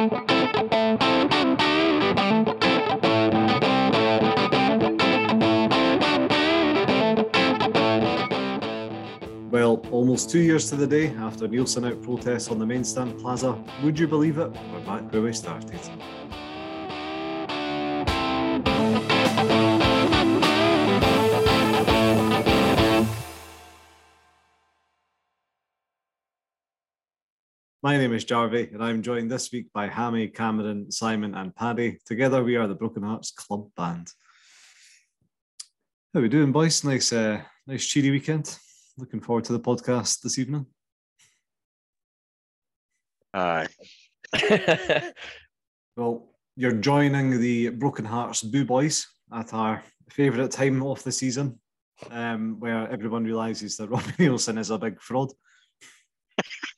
Well, almost two years to the day after Neilson out protests on the main stand plaza, would you believe it? We're back where we started. My name is Jarvie, and I'm joined this week by Hammy, Cameron, Simon, and Paddy. Together, we are the Broken Hearts Club Band. How are we doing, boys? Nice, uh, nice cheery weekend. Looking forward to the podcast this evening. Aye. Well, you're joining the Broken Hearts Boo Boys at our favourite time of the season, um, where everyone realises that Robbie Neilson is a big fraud.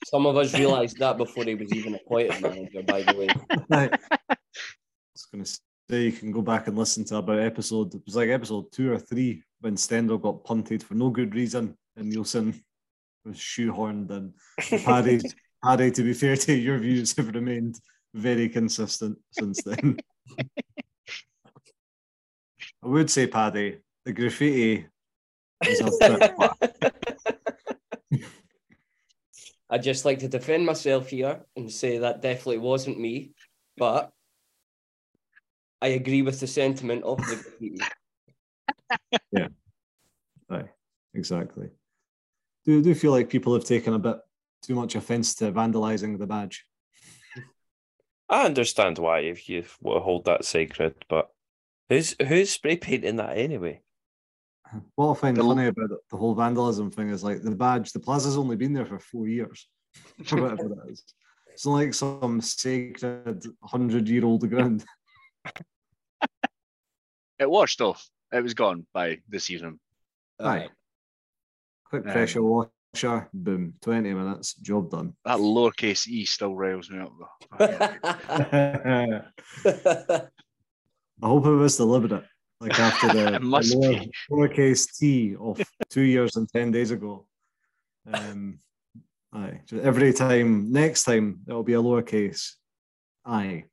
Some of us realised that before he was even appointed manager, by the way. I was going to say you can go back and listen to about episode. It was like episode two or three when Stendel got punted for no good reason, and Neilson was shoehorned. And Paddy, Paddy, to be fair to you, your views have remained very consistent since then. I would say, Paddy, the graffiti is a bit whack. I'd just like to defend myself here and say that definitely wasn't me, but I agree with the sentiment of the graffiti. Aye, exactly. Do do feel like people have taken a bit too much offence to vandalising the badge? I understand why if you want to hold that sacred, but who's who's spray painting that anyway? What I find The- funny about it, the whole vandalism thing is like the badge, the plaza's only been there for four years, or whatever it is. It's not like some sacred hundred year old ground. It washed off. It was gone by this evening. Aye. Quick Um, pressure washer, boom, 20 minutes, job done. That lowercase e still riles me up though. I hope it was deliberate. Like after the, must the lower, be. lowercase t of two years and 10 days ago. Um, aye. So every time, next time, it'll be a lowercase i.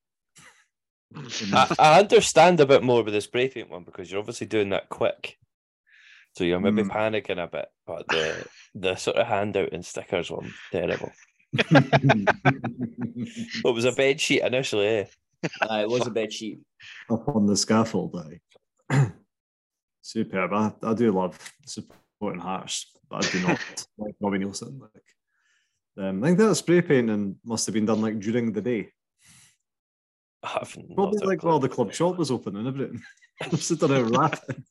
I, I understand a bit more with this spray paint one because you're obviously doing that quick. So you're maybe Mm. panicking a bit, but the the sort of handout and stickers one, terrible. It was a bed sheet initially, eh? Aye, it was a bed sheet. Up on the scaffold, aye. Superb. I, I do love supporting Hearts, but I do not like Robbie Neilson. Like, um, I think that spray painting must have been done like during the day. I've Probably like clue. while the club shop was open and everything. I'm sitting there rapping.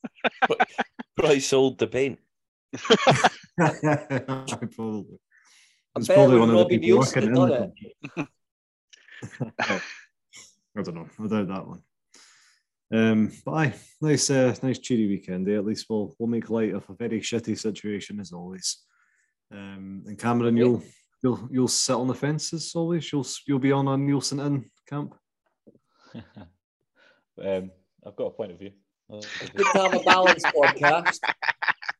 Probably sold the paint. probably. I It's probably one of the people Neilson working that in done the it. club. I don't know. I doubt that one. Um, but aye, nice, uh, nice cheery weekend. Eh? At least we'll we'll make light of a very shitty situation as always. Um, and Cameron, Yeah. you'll you'll you'll sit on the fence as always. You'll you'll be on a Neilson in camp. um, I've got a point of view. Good to have a balanced podcast.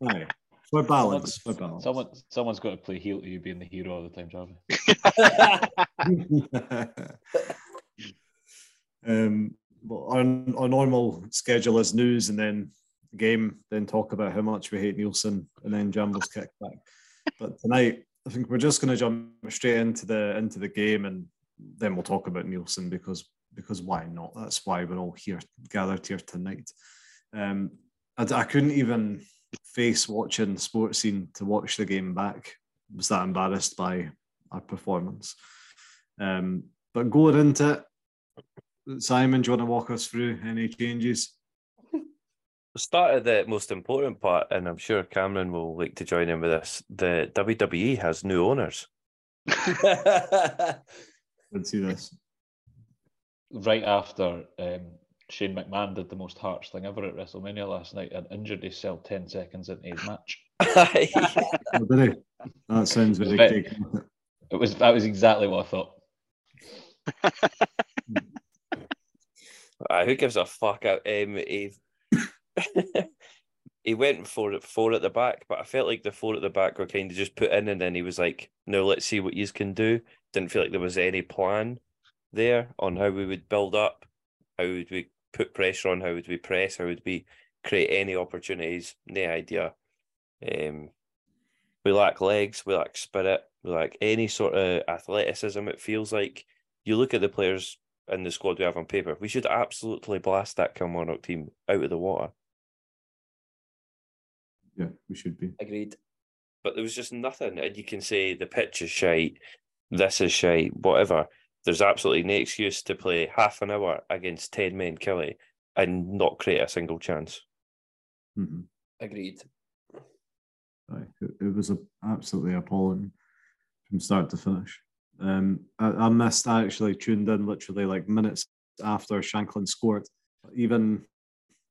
Aye, for balance, for balance. Someone, someone's got to play heel to you being the hero all the time, Jarvis. um, well, our, our normal schedule is news and then game, then talk about how much we hate Neilson, and then Jamble's kick back. But tonight, I think we're just going to jump straight into the into the game, and then we'll talk about Neilson because because why not? That's why we're all here gathered here tonight. Um, I, I couldn't even face watching the sports scene to watch the game back. I was that embarrassed by our performance? Um, but going into it, Simon, do you want to walk us through any changes? Start Started the most important part, and I'm sure Cameron will like to join in with this. The WWE has new owners. Let's see this. Right after um, Shane McMahon did the most Hearts thing ever at WrestleMania last night and injured himself 10 seconds into his match. Oh. That sounds very Right. It was That was exactly what I thought. Aye, who gives a fuck? Um, he he went for four at the back, but I felt like the four at the back were kind of just put in, and then he was like, "No, let's see what you can do." Didn't feel like there was any plan. there on how we would build up, how would we put pressure on, how would we press, how would we create any opportunities? No idea. Um, we lack legs, we lack spirit, we lack any sort of athleticism. It feels like you look at the players in the squad we have on paper, we should absolutely blast that Kilmarnock team out of the water. Yeah, we should be. Agreed. But there was just nothing, and you can say the pitch is shite, this is shite, whatever. There's absolutely no excuse to play half an hour against ten men Killie, and not create a single chance. Mhm. Agreed. It, it was absolutely appalling from start to finish. Um, I, I missed. I actually tuned in literally like minutes after Shankland scored. Even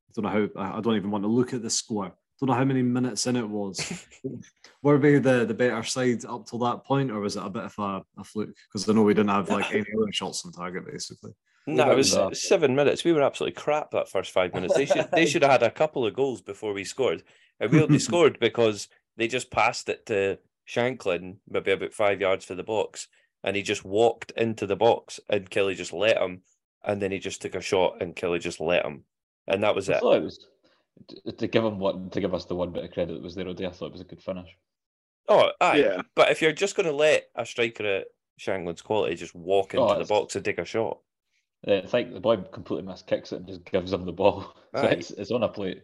I don't know how. I I don't even want to look at the score. Don't know how many minutes in it was. Were we the, the better side up till that point, or was it a bit of a, a fluke? Because I know we didn't have like any other shots on target, basically. No, it was that. seven minutes. We were absolutely crap that first five minutes. They should they should have had a couple of goals before we scored. And we only scored because they just passed it to Shankland, maybe about five yards for the box, and he just walked into the box and Killie just let him, and then he just took a shot and Killie just let him. And that was I it. thought it was to- to give him one to give us the one bit of credit that was there. Odie, I thought it was a good finish. Oh, aye. Yeah. But if you're just gonna let a striker at Shankland's quality just walk into Oh, the box and take a shot. I think the boy completely missed kicks it and just gives him the ball. So it's, it's on a plate.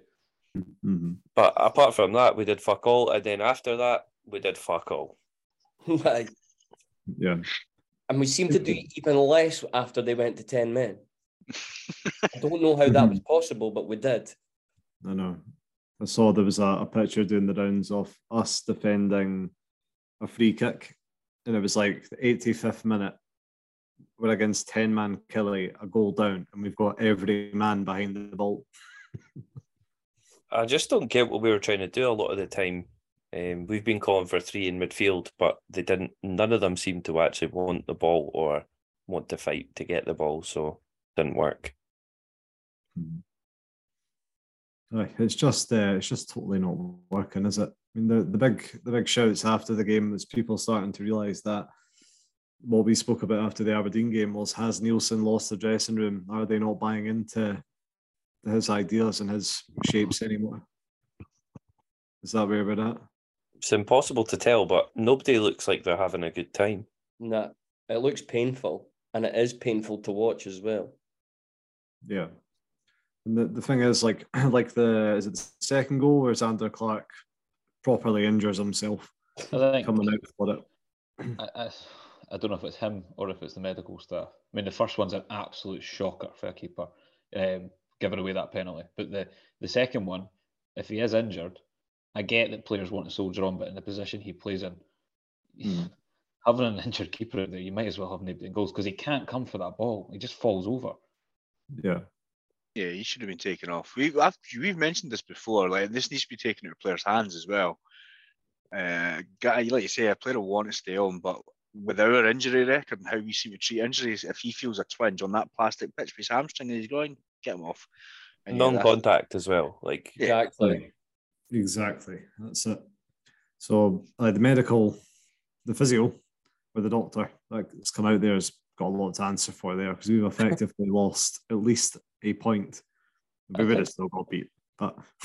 Mhm. But apart from that, we did fuck all, and then after that, we did fuck all. Right. Yeah. And we seemed to do even less after they went to 10 men. I don't know how that was possible, but we did. I know. I saw there was a, a picture doing the rounds of us defending a free kick, and it was like the 85th minute. We're against 10 man Killie, a goal down, and we've got every man behind the ball. I just don't get what we were trying to do a lot of the time. Um, we've been calling for three in midfield, but they didn't. None of them seemed to actually want the ball or want to fight to get the ball, so it didn't work. Aye, it's just uh, it's just totally not working, is it? I mean, the, the big the big shouts after the game is people starting to realise that what we spoke about after the Aberdeen game was has Neilson lost the dressing room? Are they not buying into his ideas and his shapes anymore? Is that where we're at? It's impossible to tell, but nobody looks like they're having a good time. Nah, it looks painful, and it is painful to watch as well. Yeah. And the, the thing is, like, like the is it the second goal where Zander Clark properly injures himself I think coming out for it? I, I, I don't know if it's him or if it's the medical staff. I mean, the first one's an absolute shocker for a keeper, um, giving away that penalty. But the, the second one, if he is injured, I get that players want to soldier on, but in the position he plays in, Hmm. having an injured keeper out there, you might as well have nobody in goals because he can't come for that ball. He just falls over. Yeah. Yeah, he should have been taken off. We, I've, we've mentioned this before. Like this needs to be taken out of players' hands as well. Uh, guy, like you say, a player will want to stay on, but with our injury record and how we seem to treat injuries, if he feels a twinge on that plastic pitch with his hamstring and he's going, get him off. And Non-contact as well. Like Yeah. Exactly. Exactly. That's it. So uh, the medical, the physio, or the doctor like that's come out there has got a lot to answer for there because we've effectively lost at least a point. We I would have still got beat, but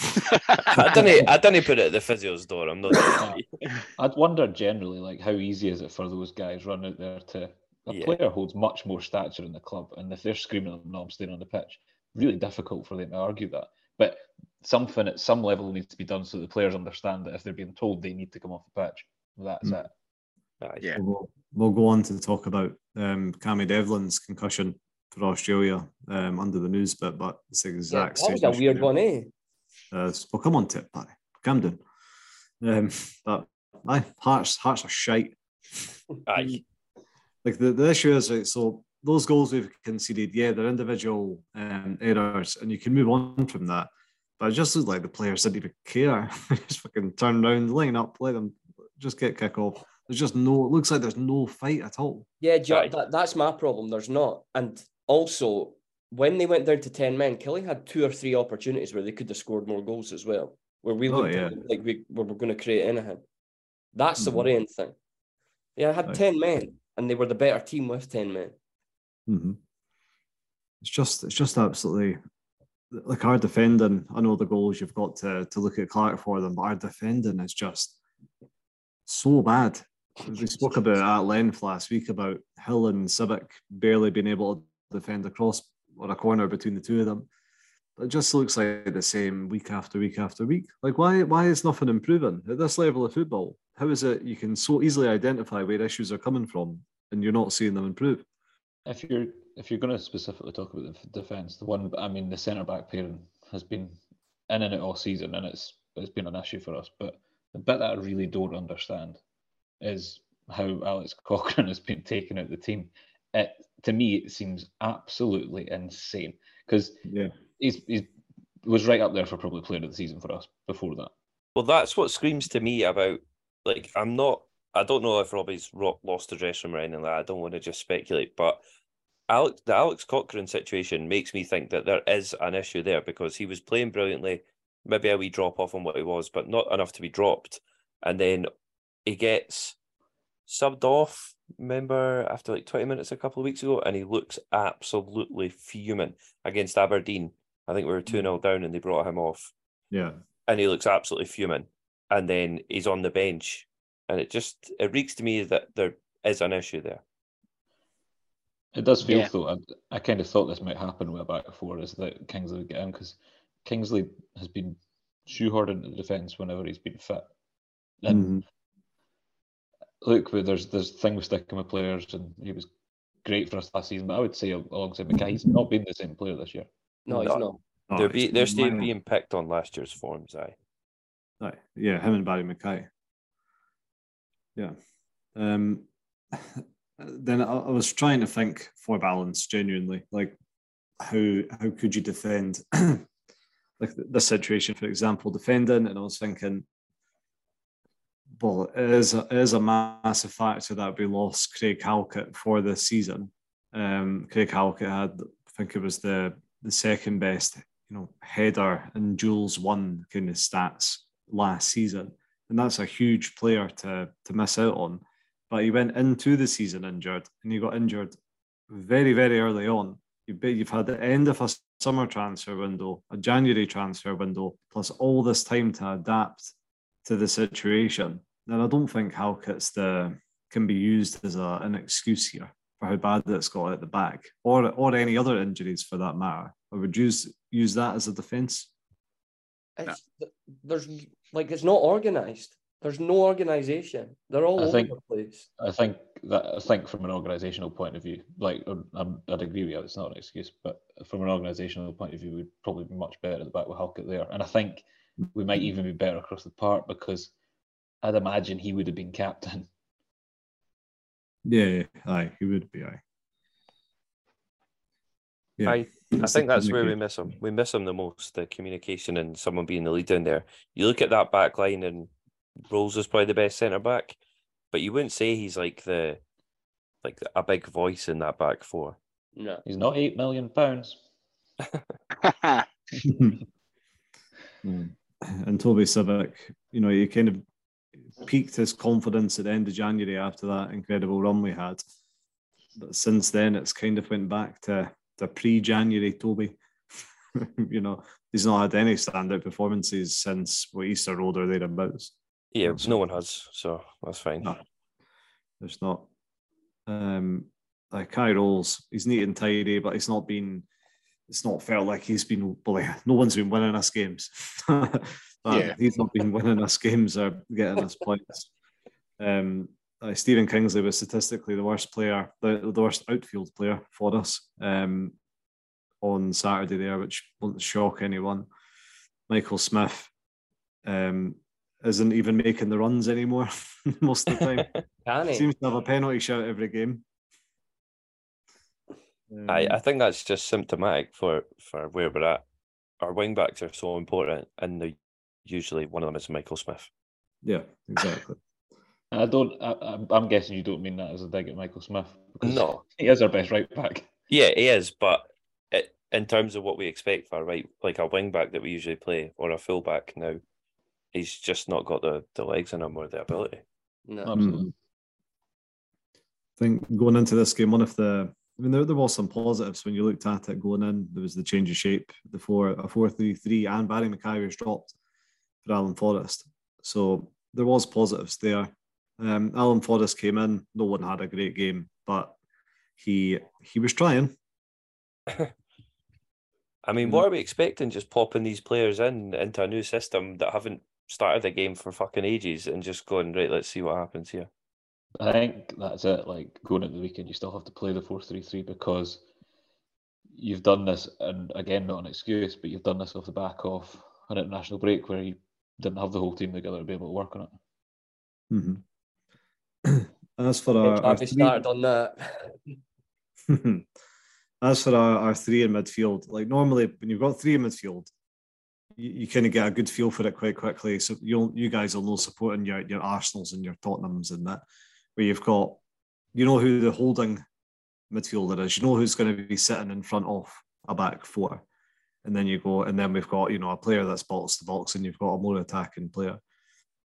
I don't I don't put it at the physio's door. I'm not. I'd wonder generally, like, how easy is it for those guys run out there to. A Yeah. player holds much more stature in the club, and if they're screaming at them, no, I'm staying on the pitch, really difficult for them to argue that. But something at some level needs to be done so the players understand that if they're being told they need to come off the pitch, that's Mm. it. Aye. Yeah. we'll, we'll go on to talk about um, Cammy Devlin's concussion for Australia um, under the news bit, but it's the Yeah, exact that was a weird one, eh? Uh, we'll come on to it, Paddy. Calm down. Um, but aye, Hearts, Hearts are shite. Aye. like the, the issue is like so those goals we've conceded, yeah, they're individual um, errors, and you can move on from that. But it just looks like the players didn't even care. just fucking turn around, line up, let them just get kick off. There's just no. It looks like there's no fight at all. Yeah, Ju- that, that's my problem. There's not. And also, when they went down to 10 men, Killie had two or three opportunities where they could have scored more goals as well, where we Oh, looked yeah. like we, we were going to create anything. That's the Mhm. worrying thing. Yeah, I had Aye. 10 men, and they were the better team with 10 men. Mm-hmm. It's just it's just absolutely like our defending. I know the goals you've got to to look at Clark for them, but our defending is just so bad. We spoke about at length last week about Hill and Sibbick barely being able to defend a cross or a corner between the two of them. It just looks like the same week after week after week. Like why why is nothing improving at this level of football? How is it you can so easily identify where issues are coming from and you're not seeing them improve? If you're if you're going to specifically talk about the defence, the one I mean the centre back pairing has been in and out all season, and it's it's been an issue for us. But the bit that I really don't understand is how Alex Cochrane has been taken out of the team. It to me it seems absolutely insane because Yeah. he's he's was right up there for probably player of the season for us before that. Well, that's what screams to me about like I'm not. I don't know if Robbie's lost the dressing room or anything like that. I don't want to just speculate, but Alex, the Alex Cochrane situation makes me think that there is an issue there because he was playing brilliantly, maybe a wee drop off on what he was, but not enough to be dropped. And then he gets subbed off, remember, after like 20 minutes a couple of weeks ago, and he looks absolutely fuming against Aberdeen. I think we were 2 0 mm. down and they brought him off, Yeah. and he looks absolutely fuming. And then he's on the bench, and it just it reeks to me that there is an issue there. It does feel Yeah. though. I, I kind of thought this might happen with a back four is that Kingsley would get in because Kingsley has been shoehorned into the defence whenever he's been fit. And Mhm. look, but there's there's thing with sticking with players, and he was great for us last season. But I would say alongside McKay, he's not been the same player this year. No, he's No. not. They're be, they're still minor. being picked on last year's forms, aye. Aye. Yeah, him and Barrie McKay. Yeah. Um, then I, I was trying to think for balance genuinely, like how how could you defend like this situation, for example, defending, and I was thinking, well, it is a, it is a massive factor that we lost Craig Halkett for this season. Um, Craig Halkett had, I think it was the the second best, you know, header and Jules one kind of stats last season, and that's a huge player to to miss out on. But he went into the season injured, and he got injured very very early on. You bet you've had the end of a summer transfer window, a January transfer window, plus all this time to adapt to the situation. And I don't think Halkett's the can be used as a, an excuse here for how bad it's got at the back, or or any other injuries for that matter. I would use use that as a defence. It's, There's like it's not organized. There's no organization. They're all I over think- the place. I think that I think from an organisational point of view, like um, I'm, I'd agree with you, it's not an excuse, but from an organisational point of view, we'd probably be much better at the back with Halkett there, and I think we might even be better across the park because I'd imagine he would have been captain. Yeah, yeah, aye, he would be aye. Yeah, I, I think that's where we miss him. We miss him the most, the communication and someone being the lead in there. You look at that back line and Rowles is probably the best centre back, but you wouldn't say he's like the like a big voice in that back four. No. He's not eight million pounds. Mm. And Toby Sibbick, you know, he kind of peaked his confidence at the end of January after that incredible run we had. But since then, it's kind of went back to, to pre-January Toby. you know, he's not had any standout performances since what Easter Road or thereabouts. Yeah, no one has, so that's fine. No. There's not. Um, like Kye Rowles, he's neat and tidy, but it's not been. It's not felt like he's been. Well, no one's been winning us games. But Yeah. he's not been winning us games or getting us points. Um, uh, Stephen Kingsley was statistically the worst player, the, the worst outfield player for us um, on Saturday there, which won't shock anyone. Michael Smith um, isn't even making the runs anymore most of the time. Can he? Seems to have a penalty shout every game. I, Um, I think that's just symptomatic for, for where we're at. Our wing backs are so important, and they're usually one of them is Michael Smith. yeah, exactly. I don't. I, I'm- I'm guessing you don't mean that as a dig at Michael Smith. No. he is our best right back. Yeah, he is, but it, in terms of what we expect for a right, like a wing back that we usually play or a full back now, he's just not got the, the legs in him or the ability. No. Absolutely. Mm. I think going into this game, one of the I mean, there, there was some positives when you looked at it going in. There was the change of shape, the four a four three three, and Barry McIver was dropped for Alan Forrest. So there was positives there. Um, Alan Forrest came in. No one had a great game, but he he was trying. I mean, what are we expecting? Just popping these players in into a new system that haven't started the game for fucking ages and just going right. Let's see what happens here. I think that's it. Like going at the weekend, you still have to play the four three three because you've done this, and again, not an excuse, but you've done this off the back of an international break where you didn't have the whole team together to be able to work on it. Mm-hmm. As for our, our Have three, started on that. as for our, our three in midfield, like normally when you've got three in midfield, you, you kind of get a good feel for it quite quickly. So you'll you guys will know supporting your your Arsenals and your Tottenhams and that, where you've got you know who the holding midfielder is, you know who's going to be sitting in front of a back four. And then you go, and then we've got, you know, a player that's box to box, and you've got a more attacking player.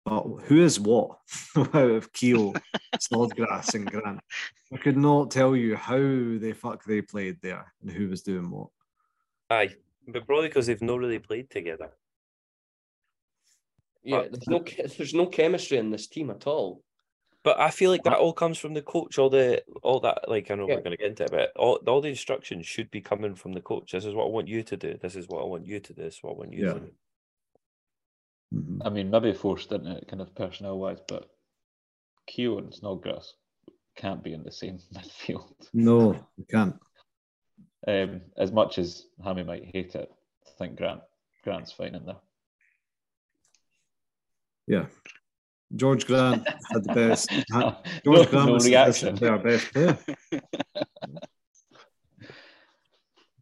But who is what out of Keel, Snodgrass, and Grant? I could not tell you how the fuck they played there and who was doing what. Aye, but probably because they've not really played together. Yeah, But- there's no there's no chemistry in this team at all. But I feel like that all comes from the coach. All the all that like I know Yeah. we're going to get into it, but all all the instructions should be coming from the coach. This is what I want you to do. This is what I want you to do. This is what I want you Yeah. to do. Mhm. I mean, maybe forced into it, kind of personnel wise, but Keogh and Snodgrass can't be in the same midfield. No, you can't. Um, as much as Hammy might hate it, I think Grant Grant's fine in there. Yeah. Jorge Grant had the best. had- no, Jorge Grant no was reaction. our best player.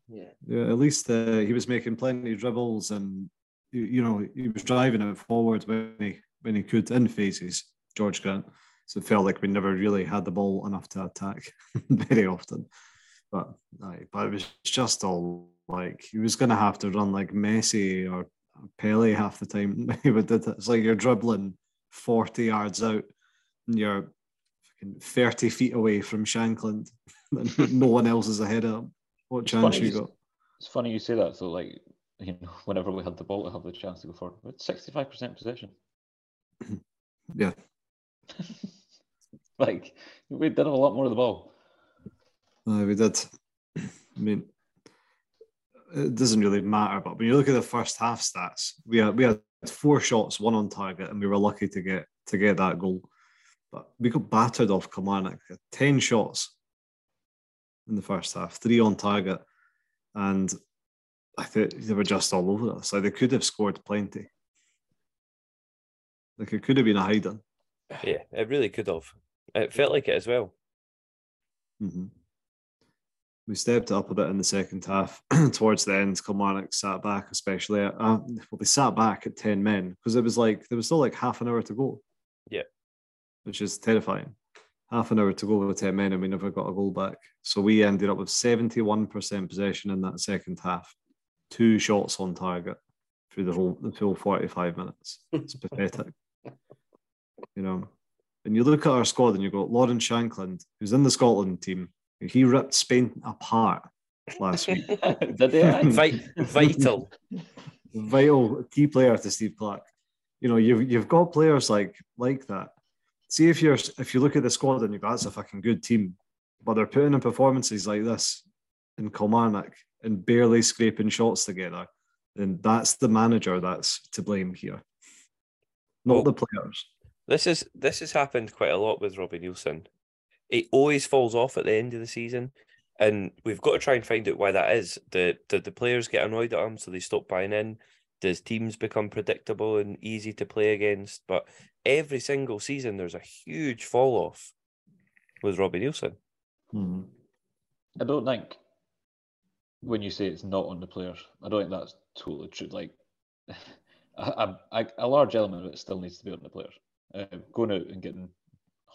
Yeah. Yeah, at least uh, he was making plenty of dribbles and you, you know he was driving it forward when he when he could in phases. Jorge Grant, so it felt like we never really had the ball enough to attack very often. But aye, but it was just all like he was going to have to run like Messi or Pele half the time. He would did it. It's like you're dribbling forty yards out and you're fucking thirty feet away from Shankland, and no one else is ahead of him. What It's chance funny you you- got? It's funny you say that. So, like, you know, whenever we had the ball to have the chance to go forward, but sixty-five percent possession. Yeah. like we did have a lot more of the ball. Uh, we did. I mean, it doesn't really matter, but when you look at the first half stats, we had we had four shots, one on target, and we were lucky to get to get that goal. But we got battered off Kilmarnock. Ten shots in the first half, three on target, and I think they were just all over us. Like they could have scored plenty. Like it could have been a hiding. Yeah, it really could have. It felt like it as well. hmm We stepped up a bit in the second half. Towards the end, Kilmarnock sat back, especially. At, uh, well, they sat back at 10 men because it was like there was still like half an hour to go. Yeah. Which is terrifying. Half an hour to go with 10 men, and we never got a goal back. So we ended up with 71% possession in that second half, two shots on target through the whole the full 45 minutes. It's pathetic. You know, and you look at our squad and you go, Lauren Shankland, who's in the Scotland team, he ripped Spain apart last week. did they? Vi- vital. Vital key player to Steve Clarke. You know, you've you've got players like like that. See if you're if you look at the squad and you go, that's a fucking good team, but they're putting in performances like this in Kilmarnock and barely scraping shots together, then that's the manager that's to blame here, not Well, the players. This is this has happened quite a lot with Robbie Neilson. It always falls off at the end of the season, and we've got to try and find out why that is. The did the players get annoyed at him, so they stop buying in? Does teams become predictable and easy to play against? But every single season, there's a huge fall off with Robbie Neilson. Mhm. I don't think when you say it's not on the players, I don't think that's totally true. Like a, a, a large element of it still needs to be on the players. Uh, going out and getting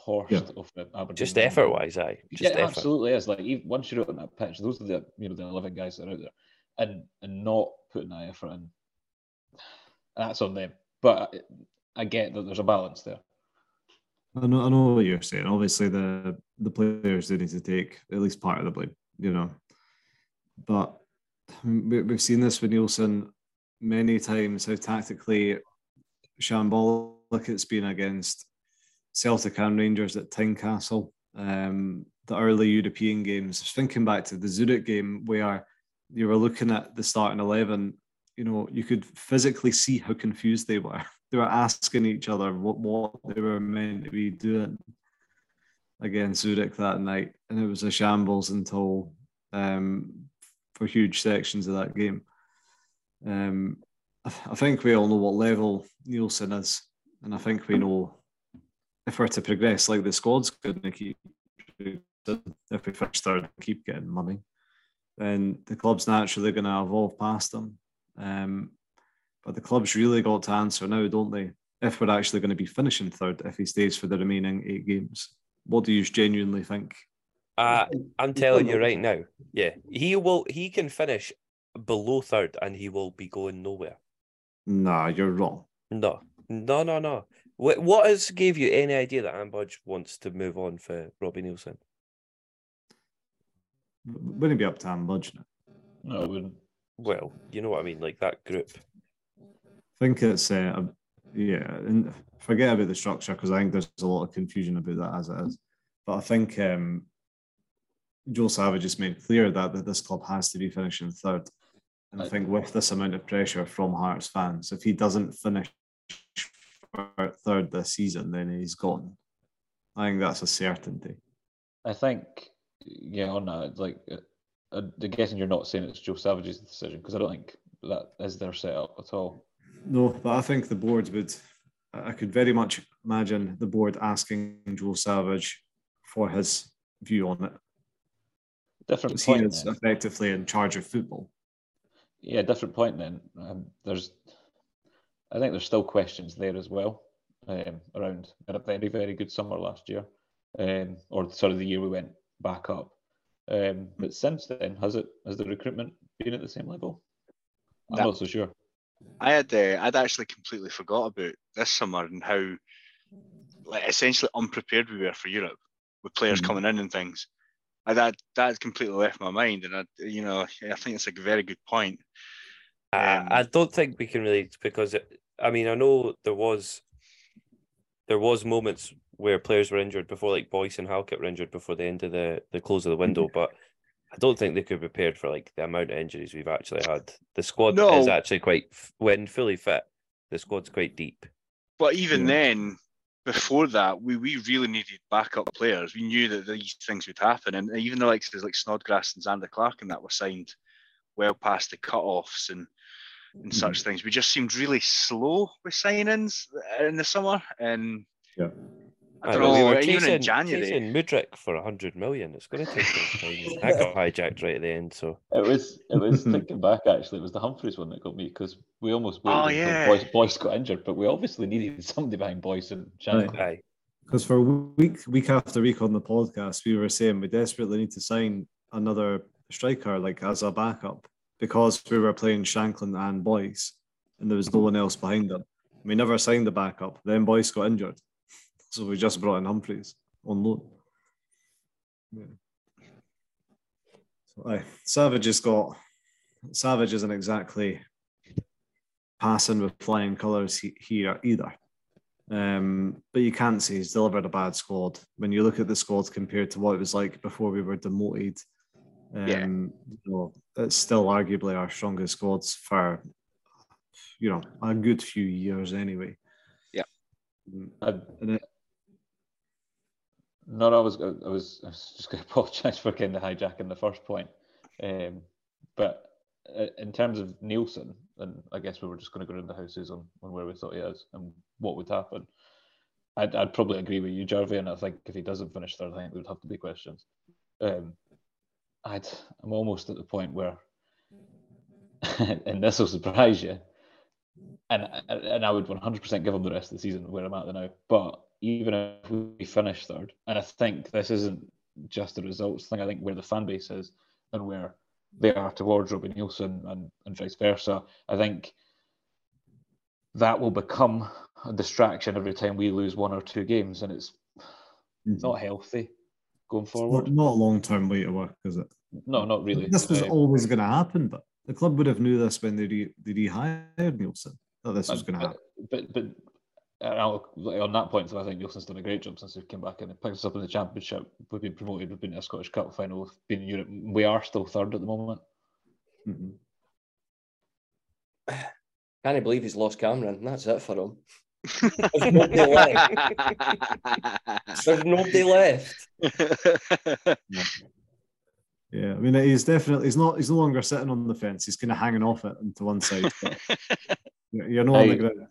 horsed Yeah. off the uh, Aberdeen. Just effort wise, aye. Yeah, Just it effort. absolutely is. Like even once you're out on that pitch, those are the you know the eleven guys that are out there, and and not putting that effort in. That's on them. But I, I get that there's a balance there. I know, I know what you're saying. Obviously, the the players do need to take at least part of the blame. you know. But we, we've seen this with Neilson many times how tactically shambolic it's been against Celtic and Rangers at Tynecastle. Um, the early European games. Thinking back to the Zurich game where you were looking at the starting eleven, you know, you could physically see how confused they were. They were asking each other what, what they were meant to be doing against Zurich that night, and it was a shambles until um, for huge sections of that game. Um, I think we all know what level Neilson is, and I think we know if we're to progress, like the squad's going to keep if we finish third and keep getting money, then the club's naturally going to evolve past them. Um, but the club's really got to answer now, don't they? If we're actually going to be finishing third, if he stays for the remaining eight games, what do you genuinely think? Uh, I'm telling you right now, yeah, he will. He can finish below third, and he will be going nowhere. Nah, you're wrong. No, no, no, no. What what has gave you any idea that Ann Budge wants to move on for Robbie Neilson? Wouldn't it be up to Ann Budge now. No, it wouldn't. Well, you know what I mean, like that group. I think it's uh, yeah, and forget about the structure because I think there's a lot of confusion about that as it is. But I think um, Joe Savage has made clear that, that this club has to be finishing third. And I think with this amount of pressure from Hearts fans, if he doesn't finish third this season, then he's gone. I think that's a certainty. I think, yeah, on that, like, uh, I'm guessing you're not saying it's Joe Savage's decision because I don't think that is their setup at all. No, but I think the board would. I could very much imagine the board asking Joe Savage for his view on it. Different point. He is effectively in charge of football. Yeah, different point then. Um, there's, I think there's still questions there as well um, around. a very, very good summer last year, um, or sort of the year we went back up. Um, but since then, has it has the recruitment been at the same level? I'm that, not so sure. I had uh, I'd actually completely forgot about this summer and how like essentially unprepared we were for Europe with players mm-hmm. coming in and things. I, that that completely left my mind, and I you know I think it's a very good point. Um, I, I don't think we can really because it, I mean I know there was there was moments where players were injured before, like Boyce and Halkett were injured before the end of the the close of the window, mm-hmm. but I don't think they could be prepared for like the amount of injuries we've actually had. The squad no. is actually quite when fully fit. The squad's quite deep. But even yeah. then, before that, we, we really needed backup players. We knew that these things would happen, and even the likes of like Snodgrass and Zander Clark and that were signed well past the cut-offs and and mm-hmm. such things. We just seemed really slow with signings in the summer, and yeah. I don't know, we were even in January. Chasing Mudryk for hundred million. It's going to take some time. I got hijacked right at the end. So it was. It was thinking back. Actually, it was the Humphrys one that got me because we almost waited oh, yeah. Boyce, Boyce got injured, but we obviously needed somebody behind Boyce and January. Because for week week after week on the podcast, we were saying we desperately need to sign another striker, like as a backup, because we were playing Shankland and Boyce, and there was no one else behind them. We never signed the backup. Then Boyce got injured. So we just brought in Humphrys on loan. Yeah. So, aye. Savage has got Savage isn't exactly passing with flying colours here either. Um, but you can't say he's delivered a bad squad when you look at the squad compared to what it was like before we were demoted. Um, yeah. you know, it's still arguably our strongest squads for you know a good few years anyway. Yeah, and it, no, no, I was, I was, I was just going to apologise for kind of hijacking the first point. Um, but uh, in terms of Neilson, and I guess we were just going to go into houses on, on where we thought he is and what would happen. I'd, I'd probably agree with you, Jarvie, and I think if he doesn't finish third, I think there would have to be questions. Um, I'd, I'm almost at the point where, and this will surprise you, and and I would 100% give them the rest of the season where I'm at the now. But even if we finish third, and I think this isn't just a results thing. I think where the fan base is and where they are towards Robbie Neilson and, and vice versa. I think that will become a distraction every time we lose one or two games, and it's mm-hmm. not healthy going forward. Not, not a long term way to work, is it? No, not really. This was Um, always going to happen, but the club would have knew this when they re- they rehired Neilson that this was going to happen. But but uh, on that point, so I think Neilson's done a great job since he came back and picked us up in the championship. We've been promoted. We've been to a Scottish Cup final. We've been in Europe. We are still third at the moment. Mhm. Can't believe he's lost Cameron. That's it for him. There's nobody left. There's nobody left. Yeah, I mean he's definitely he's not he's no longer sitting on the fence. He's kind of hanging off it to one side. But you're you're not on the Hey. ground.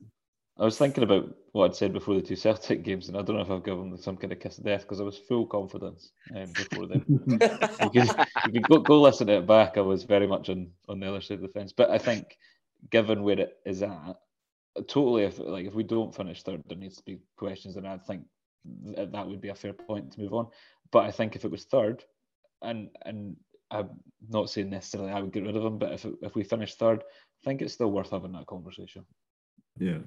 I was thinking about what I'd said before the two Celtic games, and I don't know if I've given them some kind of kiss of death because I was full confidence um, before them. you could, you go, go listen to it back. I was very much on, on the other side of the fence. But I think, given where it is at, totally, if like if we don't finish third, there needs to be questions, and I think th- that would be a fair point to move on. But I think if it was third, and and I'm not saying necessarily I would get rid of him, but if it, if we finish third, I think it's still worth having that conversation. Yeah.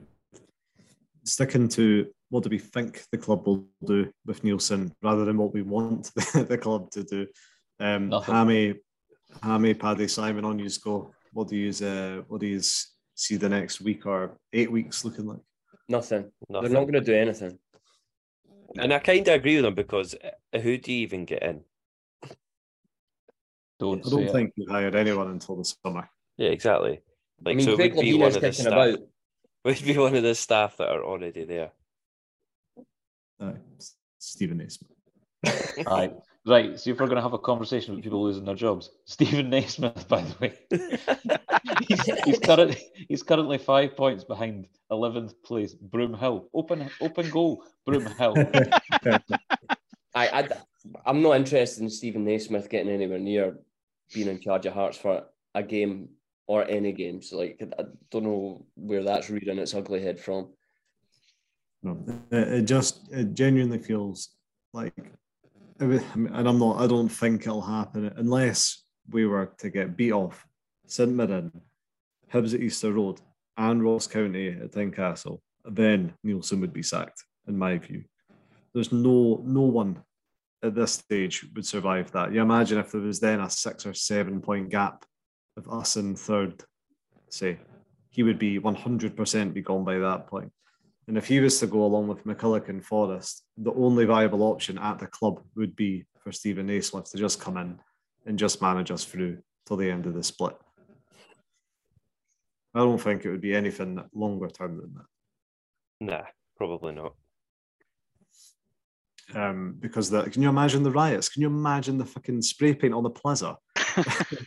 Sticking to what do we think the club will do with Neilson rather than what we want the club to do. Um, Nothing. Hammy, Hammy, Paddy, Simon, on you go. What do you uh, what do you see the next week or eight weeks looking like? Nothing. Nothing. They're not going to do anything. And I kind of agree with them because uh, who do you even get in? Don't I don't it. think we hired anyone until the summer. Yeah, exactly. Like I mean, so, it Craig would be one Levena's of the staff. About. Would be one of the staff that are already there. Uh, Steven Naismith. Right. Right. So if we're going to have a conversation with people losing their jobs, Steven Naismith, by the way, he's, he's, currently, he's currently five points behind 11th place, Broomhill. Open open goal, Broomhill. I, I, I'm not interested in Steven Naismith getting anywhere near being in charge of Hearts for a game or any games. Like, I don't know where that's reading its ugly head from. No, it, it just it genuinely feels like, it would- I mean, and I'm not. I don't think it'll happen unless we were to get beat off St Mirren, Hibs at Easter Road, and Ross County at Tynecastle. Then Neilson would be sacked, in my view. There's no no one at this stage would survive that. You imagine if there was then a six or seven point gap of us in third, say, he would be 100% be gone by that point. And if he was to go along with McCulloch and Forrest, the only viable option at the club would be for Steven Naismith to just come in and just manage us through till the end of the split. I don't think it would be anything longer term than that. Nah, probably not. Um, because the, can you imagine the riots? Can you imagine the fucking spray paint on the plaza?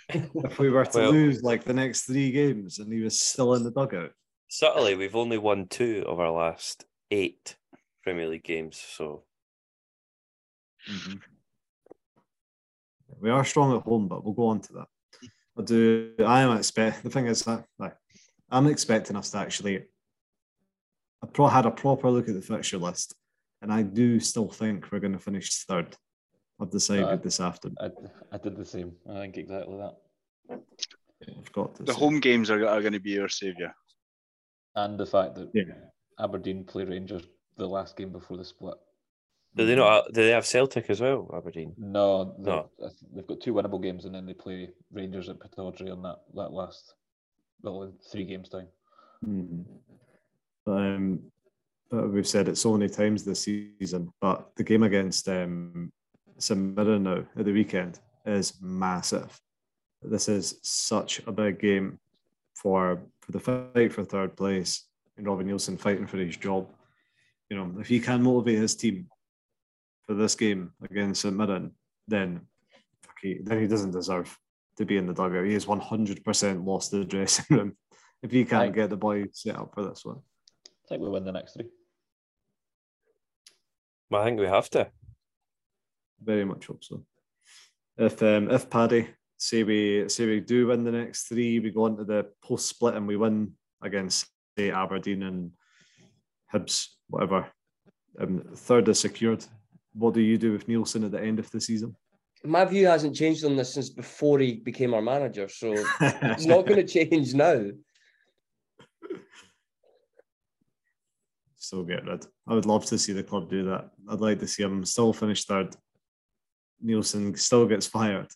if we were to Well- lose like the next three games and he was still in the dugout. Subtly, we've only won two of our last eight Premier League games. So We are strong at home, but we'll go on to that. I do. I am expect. The thing is that like, I'm expecting us to actually. I pro had a proper look at the fixture list, and I do still think we're going to finish third. I've decided Uh, this afternoon. I, I did the same. I think exactly that. I've got to the say. home games are, are going to be our saviour. And the fact that Yeah. Aberdeen play Rangers the last game before the split. do they not? Do they have Celtic as well, Aberdeen? No, No. no. They've got two winnable games and then they play Rangers at Pittodrie on that, that last, well, in three games time. Mhm. Um, we've said it so many times this season. But the game against um, St Mirren now at the weekend is massive. This is such a big game for for the fight for third place and Robin Neilson fighting for his job. You know, if he can motivate his team for this game against St Mirren, then fuck he, then he doesn't deserve to be in the dugout. He has one hundred percent lost the dressing room if he can't Right. get the boys set up for this one. I think we win the next three. Well, I think we have to. Very much hope so. If um, if Paddy say we say we do win the next three, we go into the post split and we win against say Aberdeen and Hibs, whatever. Um, third is secured. What do you do with Neilson at the end of the season? My view hasn't changed on this since before he became our manager, so it's not going to change now. Still get rid. I would love to see the club do that. I'd like to see him still finish third. Neilson still gets fired,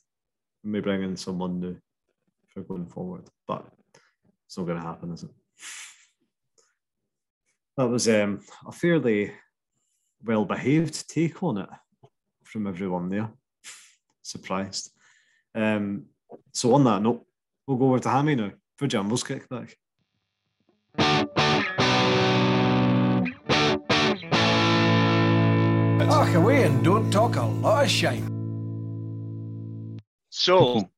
We may bring in someone new for going forward, but it's not going to happen, is it? That was um, a fairly well behaved take on it from everyone there. Surprised. Um, so, on that note, we'll go over to Hammy now for Jumbo's kickback. Talk away and don't talk a lot of shite. So,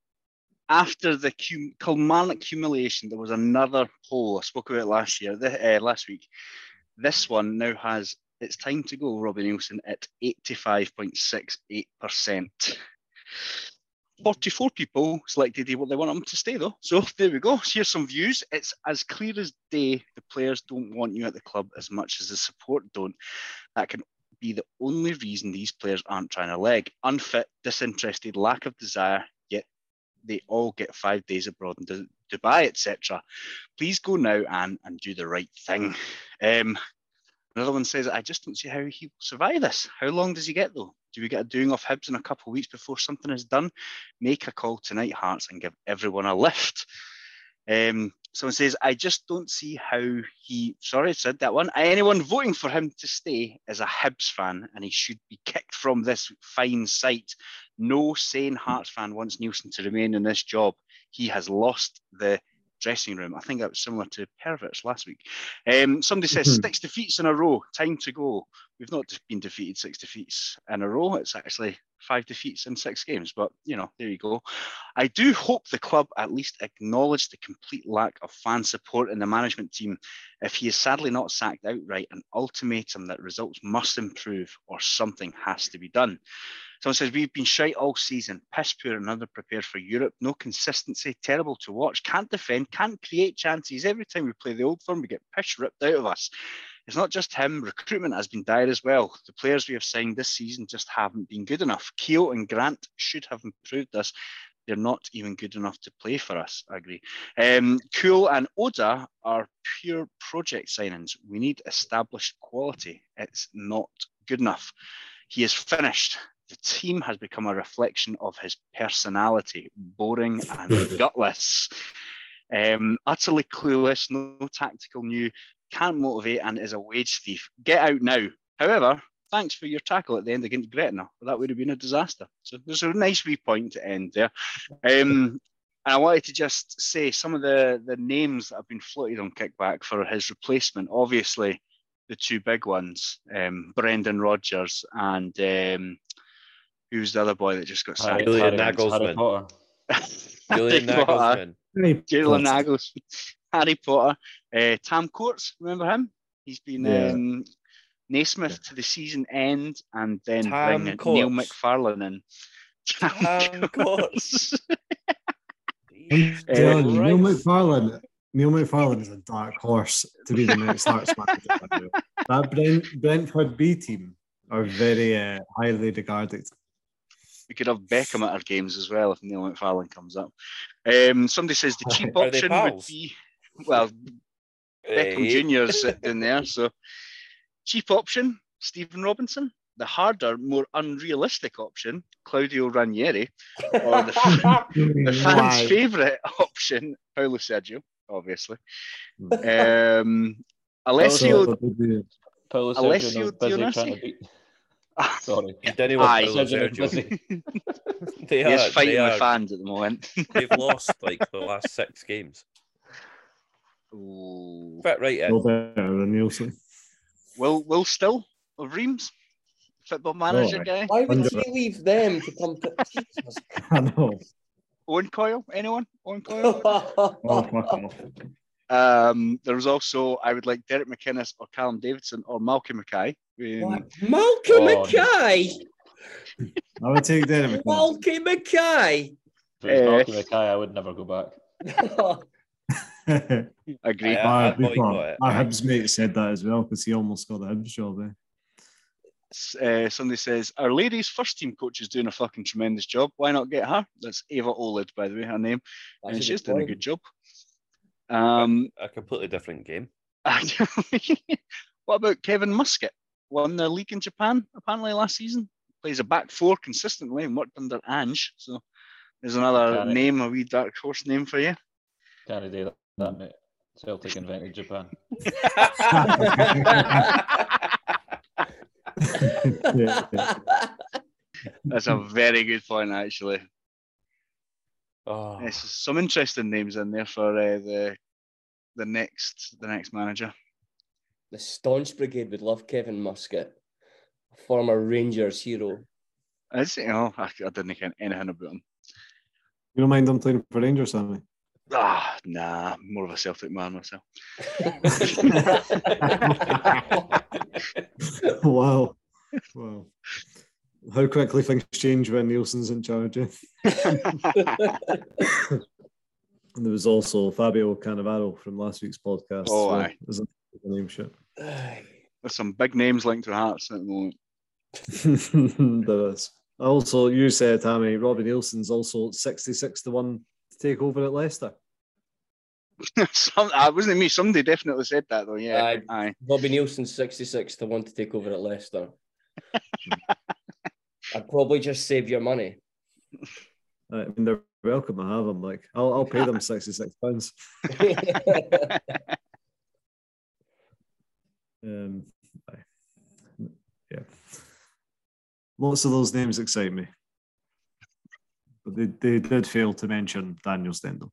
after the cum- Kilmarnock humiliation, there was another poll. I spoke about last year, the, uh, last week. This one now has it's time to go, Robbie Neilson, at 85.68%. 44 people selected what they want them to stay, though. So there we go. Here's some views. It's as clear as day the players don't want you at the club as much as the support don't. That can be the only reason these players aren't trying to leg. Unfit, disinterested, lack of desire, yet they all get five days abroad in Du- Dubai, etc. Please go now and, and do the right thing. Um, another one says, I just don't see how he will survive this. How long does he get though? Do we get a doing off Hibs in a couple of weeks before something is done? Make a call tonight, Hearts, and give everyone a lift. Um, someone says, I just don't see how he, sorry, I said that one. Anyone voting for him to stay is a Hibs fan and he should be kicked from this fine site. No sane Hearts fan wants Neilson to remain in this job. He has lost the dressing room. I think that was similar to Perverts last week. Um, somebody says Mhm. six defeats in a row, time to go. We've not just been defeated six defeats in a row. It's actually five defeats in six games, but you know, there you go. I do hope the club at least acknowledge the complete lack of fan support in the management team. If he is sadly not sacked outright, an ultimatum that results must improve or something has to be done. Someone says we've been shite all season, piss poor and underprepared for Europe, no consistency, terrible to watch, can't defend, can't create chances. Every time we play the old firm, we get piss ripped out of us. It's not just him, recruitment has been dire as well. The players we have signed this season just haven't been good enough. Keogh and Grant should have improved us. They're not even good enough to play for us, I agree. Um, Cool and Oda are pure project signings. We need established quality. It's not good enough. He is finished. The team has become a reflection of his personality, boring and gutless. Um, utterly clueless, no tactical new, can't motivate, and is a wage thief. Get out now. However, thanks for your tackle at the end against Gretna. That would have been a disaster. So there's a nice wee point to end there. Um, and I wanted to just say some of the, the names that have been floated on kickback for his replacement. Obviously, the two big ones, um, Brendan Rodgers and um, who's the other boy that just got Harry, sacked? Julian Harry, Nagelsmann. Julian Harry Nagelsmann. Jalen Nagelsmann, Harry Potter, uh, Tam Courts, remember him? He's been Yeah. um, Naismith to the season end and then Tam bring Neil McFarlane in. Tam Courts. I'm Uh, telling you, Neil. McFarlane. Neil McFarlane is a dark horse to be the next Hearts manager. the. That Brent, Brentford B team are very uh, highly regarded. we could have Beckham at our games as well if Neil McFarlane comes up. Um, somebody says the cheap option would be well, Beckham Hey. Jr. is sitting there. So cheap option, Stephen Robinson. The harder, more unrealistic option, Claudio Ranieri. Or the, the fans' Why? favourite option, Paulo Sergio, obviously. Hmm. Um, Alessio, So, would Paulo Alessio Sergio busy Dionisi? trying to beat. Sorry. You didn't want Aye. Paulo Sergio Sergio. They he is are, fighting they with are, fans at the moment. they've lost like the last six games. Ooh. Fit right in. no better than Neilson. Will Will Still of Reims, football manager right. guy. Why would Hundred- he leave them to come to Jesus? I know. Owen Coyle, anyone? Owen Coyle. Oh, um, there was also I would like Derek McInnes or Callum Davidson or Malcolm Mackay. Um, Malcolm Oh, Mackay. I would take Derek McInnes. Malcolm Mackay. If it was Eh. Malcolm Mackay, I would never go back. agree. Yeah. my, I boycott it. my Hibs mate said that as well because he almost got the Hibs job. Eh? Uh, somebody says our ladies' first team coach is doing a fucking tremendous job. Why not get her? That's Eva Olid, by the way, her name, That's and she's good doing a good job. Um, A completely different game. what about Kevin Muscat? Won the league in Japan apparently last season. Plays a back four consistently and worked under Ange. So There's another Got it. name, a wee dark horse name for you. Can't do that, that mate. Celtic invented Japan. Yeah, yeah. That's a very good point, actually. Oh, Yes, some interesting names in there for uh, the the next the next manager. the Staunch Brigade would love Kevin Muscat, former Rangers hero. Is you know, I, I didn't think anything about him. You don't mind them playing for Rangers, Sammy? Ah, nah, more of a Celtic man myself. wow. Wow. How quickly things change when Neilson's in charge. eh? And there was also Fabio Cannavaro from last week's podcast. Oh, so aye. there's a name shit. There's some big names linked to Hearts at the moment. there is. Also, you said, Tammy, Robbie Neilson's also 66 to 1 to take over at Leicester. Some, uh, wasn't it me? Somebody definitely said that though. Yeah, Aye. aye. Bobby Neilson, 66 to 1 to take over at Leicester. I'd probably just save your money. I mean, they're welcome to have them. Like, I'll, I'll pay them 66 pounds. Um, yeah. Lots of those names excite me. But they, they did fail to mention Daniel Stendel.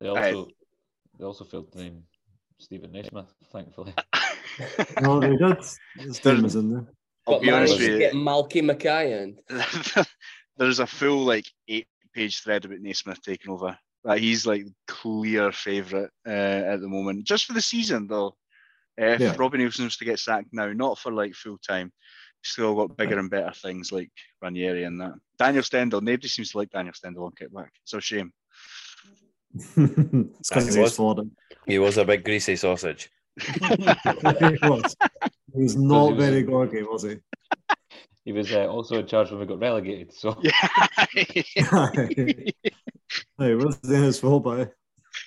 They also they also failed to name Steven Naismith, thankfully. No, they did. His name was in there. I'll but be honest with you. get Malky Mackay in. There's a full like eight page thread about Naismith taking over. Like he's like clear favourite uh, at the moment, just for the season though. Uh, if Yeah. Robbie Neilson was to get sacked now, not for like full time, still got bigger and better things like Ranieri and that. Daniel Stendel, nobody seems to like Daniel Stendel on kickback. It's a shame. it's because He was. he's Florida. he was a big greasy sausage. he was. He was not he was- very gorgy, was he? He was uh, also in charge when we got relegated. So Yeah. hey, it wasn't his fault, but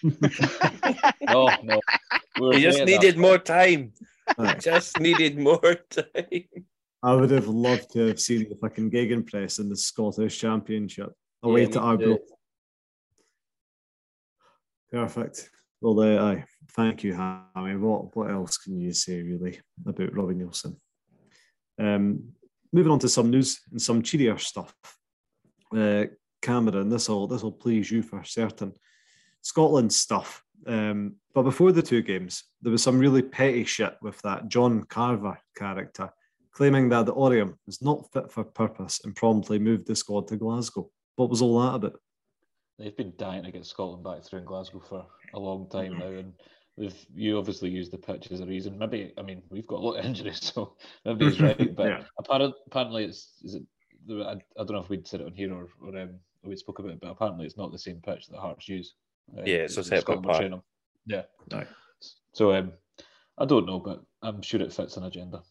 no, no. We He just great at that. needed more time. Aye. Just needed more time. I would have loved to have seen the fucking Gegenpress in the Scottish Championship away Yeah, to Arbroath. Perfect. Well, uh, aye. Thank you, Hammy. What what else can you say really about Robbie Neilson? Um, moving on to some news and some cheerier stuff. Uh, Cameron, this will this will please you for certain. Scotland stuff. Um, but before the two games, there was some really petty shit with that John Carver character, claiming that the Oriam was not fit for purpose and promptly moved the squad to Glasgow. What was all that about? They've been dying to get Scotland back through in Glasgow for a long time now, and they've you obviously used the pitch as a reason. Maybe I mean we've got a lot of injuries, so maybe he's right. But Yeah. apparently, apparently it's is it. I, I don't know if we'd said it on here or, or um, we spoke about it, but apparently it's not the same pitch that Hearts use. Uh, Yeah, it's a in separate Scotland or park. Trainham. Yeah. Aye. So um, I don't know, but I'm sure it fits an agenda.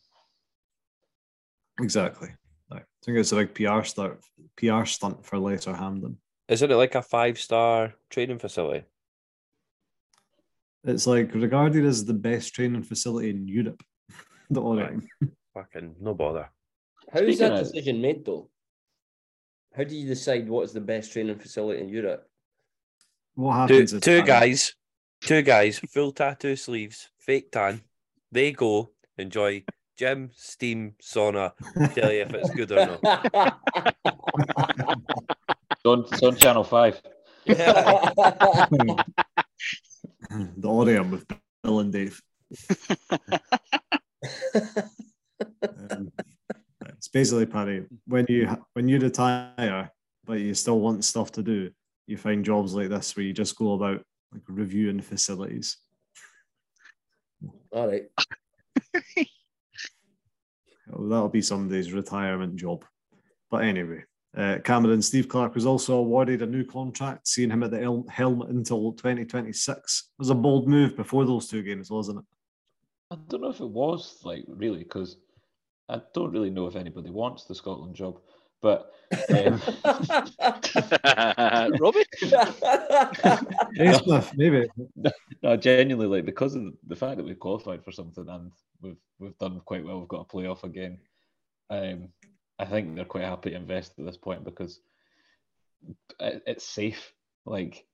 Exactly. I think it's a big PR stunt, PR stunt for Lesser Hampden. Isn't it like a five star training facility? It's like regarded as the best training facility in Europe. the Oriam. Fucking no bother. How is Speaking that of- decision made though? How do you decide what is the best training facility in Europe? What happens is two guys, two guys, full tattoo sleeves, fake tan. They go enjoy gym, steam, sauna. Tell you if it's good or not. It's on, it's on Channel Five. the Oriam with Bill and Dave. Um, it's basically Paddy. When you when you retire, but you still want stuff to do, you find jobs like this where you just go about like reviewing facilities. All right. That'll be somebody's retirement job. But anyway, uh, Cameron Steve Clarke was also awarded a new contract, seeing him at the helm, helm until 2026. It was a bold move before those two games, wasn't it? I don't know if it was like really because I don't really know if anybody wants the Scotland job, but um, Robbie? Naismith, maybe. no, genuinely like because of the fact that we've qualified for something and we've we've done quite well. We've got a playoff again. Um, I think they're quite happy to invest at this point because it, it's safe. Like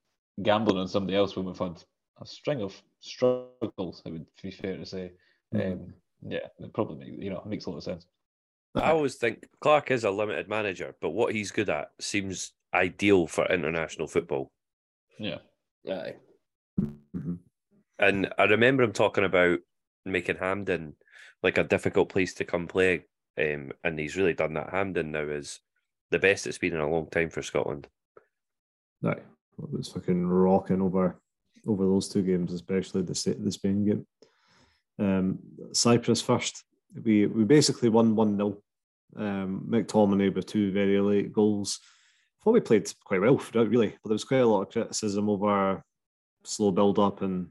gambling on somebody else when we've had a string of struggles. It would be fair to say. Mhm. Um, yeah, it probably makes you know makes a lot of sense. I always think Clarke is a limited manager, but what he's good at seems ideal for international football. Yeah, Aye. Mhm. And I remember him talking about making Hampden like a difficult place to come play. Um, and he's really done that. Hampden now is the best it's been in a long time for Scotland. Aye. It was fucking rocking over over those two games, especially the the Spain game. Um, Cyprus first. We we basically won one 0 um, McTominay with two very late goals. I thought we played quite well throughout, really, but there was quite a lot of criticism over slow build up and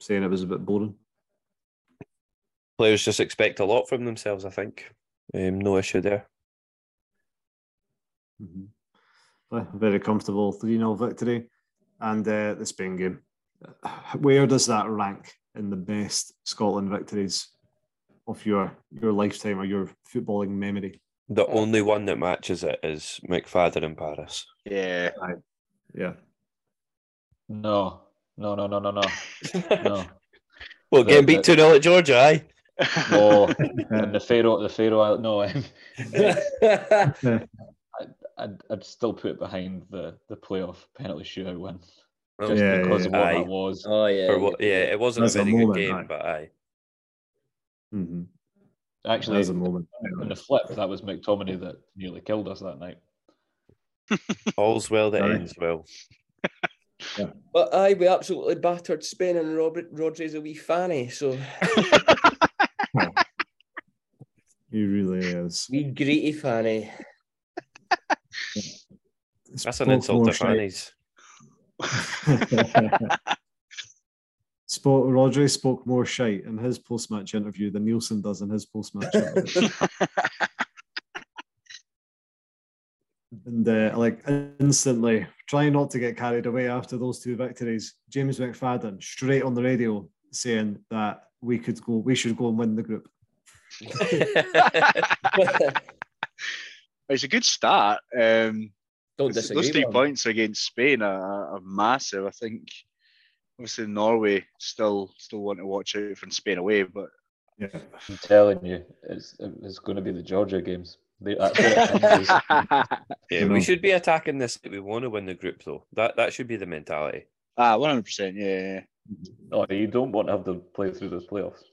saying it was a bit boring. Players just expect a lot from themselves, I think. Um, no issue there. Mhm. Aye, Very comfortable 3 0 victory. And uh, the Spain game. Where does that rank in the best Scotland victories of your your lifetime or your footballing memory? The only one that matches it is McFadden in Paris. Yeah. Yeah. no, no, no, no, no, no, no. Well, getting beat the- 2 0 at Georgia, aye? Oh, and the Faroe, the Faroe Island. No, um, I'd, I'd still put it behind the the playoff penalty shootout win, Oh, just Yeah, because yeah, of what Aye. that was. oh yeah. For what, yeah, it wasn't That's a a very moment, good game, aye. but aye. Mm-hmm. Actually, There's a moment. on the flip, that was McTominay that nearly killed us that night. All's well that ends well. But aye, we absolutely battered Spain and Robert Rodri's a wee fanny, so He really is. wee greedy fanny. That's an insult to fannies. Spoke Rodri spoke more shite in his post match interview than Neilson does in his post match interview. and uh, like instantly trying not to get carried away after those two victories. James McFadden straight on the radio saying that we could go, we should go and win the group. it's a good start. Um, Don't those disagree. three with points against Spain are, are massive. I think obviously Norway still still want to watch out from Spain away, but Yeah. I'm telling you, it's it's going to be the Georgia games. They, that's what it is. Yeah, You know. we should be attacking this. We want to win the group, though. That that should be the mentality. ah, one hundred percent. Yeah, no, you don't want to have to play through those playoffs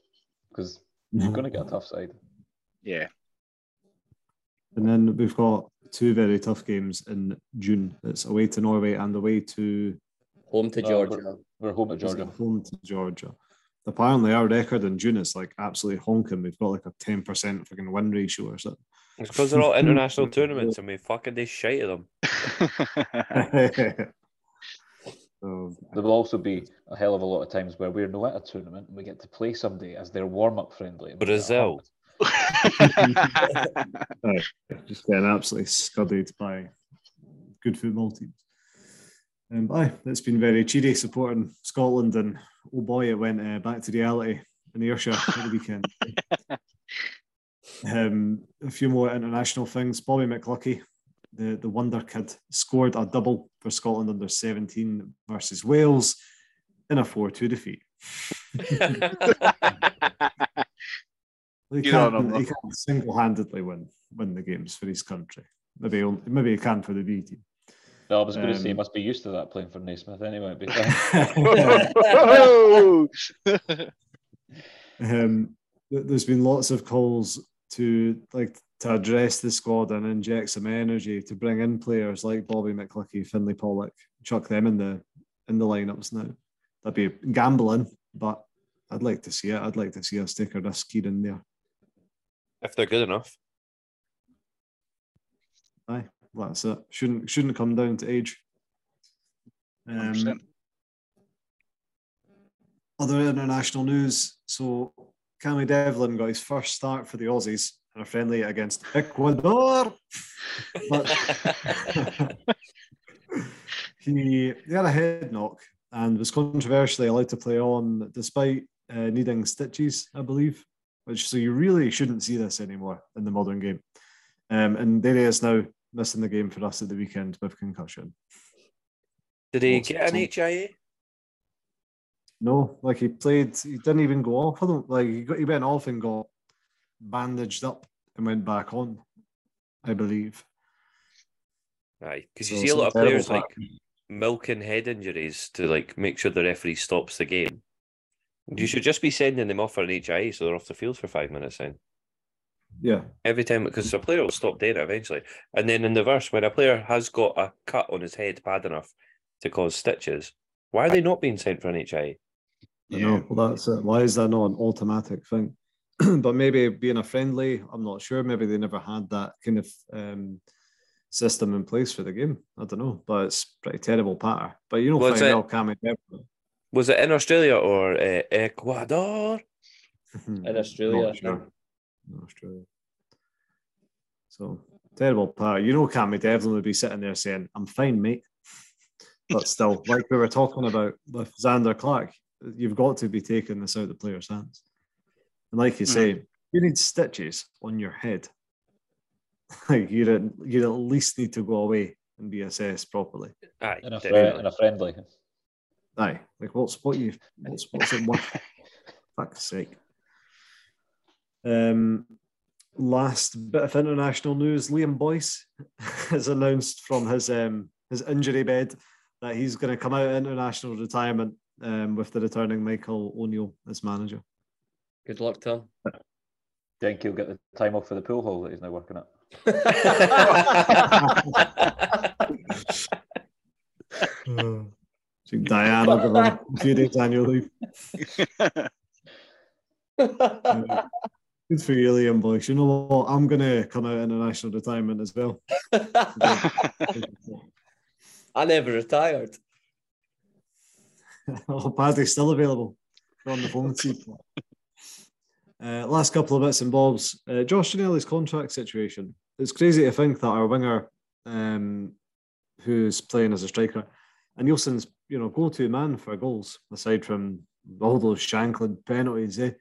because you're going to get a tough side. yeah. And then we've got two very tough games in June. It's away to Norway and away to Home to Uh, Georgia. We're home at Georgia. home to Georgia. Apparently, our record in June is like absolutely honking. We've got like a ten percent fucking win ratio or something. It's because they're all international tournaments and we fucking they shite at them. so, There will also be a hell of a lot of times where we're not at a tournament and we get to play somebody as their warm up friendly. and we get Brazil. aye, just getting absolutely scudded by good football teams. Um, aye, it's been very cheery supporting Scotland, and oh boy, it went uh, back to reality in Ayrshire at the weekend. um, a few more international things. Bobby McLucky, the, the wonder kid, scored a double for Scotland under 17 versus Wales in a 4 2 defeat. He can't, can't single-handedly win win the games for his country. Maybe only, maybe he can for the B team. No, I was going to say he Um, must be used to that playing for Naismith anyway. But um, there's been lots of calls to like to address the squad and inject some energy to bring in players like Bobby McLucky, Finlay Pollock, chuck them in the in the lineups now. That'd be gambling, but I'd like to see it. I'd like to see us take a risk kid in there. if they're good enough. Aye, that's it. Shouldn't shouldn't come down to age. Um, 100%. other international news. So Cammy Devlin got his first start for the Aussies in a friendly against Ecuador. But he, he had a head knock and was controversially allowed to play on despite uh, needing stitches, I believe. Which so you really shouldn't see this anymore in the modern game. Um, and there he is now missing the game for us at the weekend with concussion. Did he get an HIA? No, like he played, he didn't even go off. I don't like he got he went off and got bandaged up and went back on, I believe. Aye, because So you see a lot of players like milking head injuries to like make sure the referee stops the game. You should just be sending them off for an HIA so they're off the field for five minutes then. Yeah, Every time, because a player will stop doing it eventually. And then in the verse, when a player has got a cut on his head bad enough to cause stitches, why are they not being sent for an HIA? I know. Well, that's it. Why is that not an automatic thing? but maybe being a friendly, I'm not sure. Maybe they never had that kind of um, system in place for the game. I don't know, but it's pretty terrible patter. But you know, Was find it- out Cammy Devlin. Was it in Australia or uh, Ecuador? In Australia, Not sure. In Australia. So terrible patter. You know, Cammy Devlin would be sitting there saying, "I'm fine, mate." But still, like we were talking about with Zander Clark, you've got to be taking this out of the player's hands. And like you mm-hmm. say, you need stitches on your head. Like you would you at least need to go away and be assessed properly. Aye, In a, fri- in a friendly. Aye, like what's what you what's what's it worth? Fuck's sake. Um, last bit of international news: Liam Boyce has announced from his um his injury bed that he's going to come out of international retirement um with the returning Michael O'Neill as manager. Good luck to him. Think he'll get the time off for the pool hall that he's now working at. So Diane will give him a few days annual leave. Good for you, Liam Boyce. You know what? I'm going to come out in a national retirement as well. I never retired. oh, Paddy's still available. On the phone. See. Uh, last couple of bits and bobs. Uh, Josh Ginnelly's contract situation. It's crazy to think that our winger, um, who's playing as a striker, and Neilson's, you know, go-to man for goals, aside from all those Shankland penalties. Eh?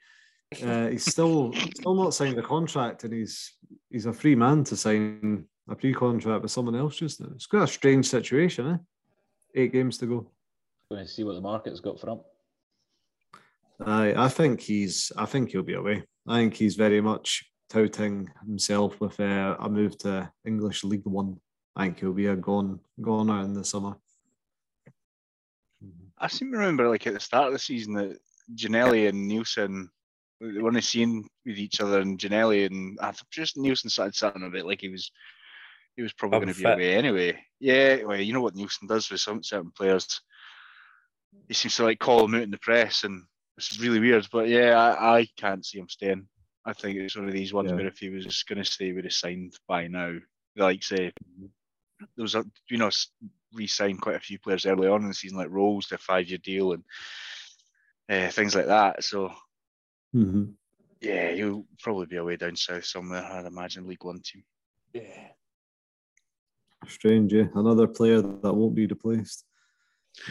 Uh, he's still still not signed a contract, and he's he's a free man to sign a pre-contract with someone else just now. It's quite a strange situation, eh? Eight games to go. Going to see what the market's got for him. I I think he's I think he'll be away. I think he's very much touting himself with uh, a move to English League One. I think he'll be a gone goner in the summer. I seem to remember, like at the start of the season, that Ginnelly and Neilson they weren't seen with each other, and Ginnelly and I thought just Neilson started something a bit like he was he was probably going to be away anyway. Yeah, well, you know what Neilson does with some certain players. He seems to like call them out in the press, and is really weird. But yeah, I, I can't see him staying. I think it's one of these ones Yeah. where if he was going to stay, would have signed by now. Like say, there was a you know re-signed quite a few players early on in the season, like Rowles to a five-year deal and uh, things like that. So Mm-hmm. yeah, he'll probably be away down south somewhere. I'd imagine League One team. Yeah. Strange, yeah. Another player that won't be replaced.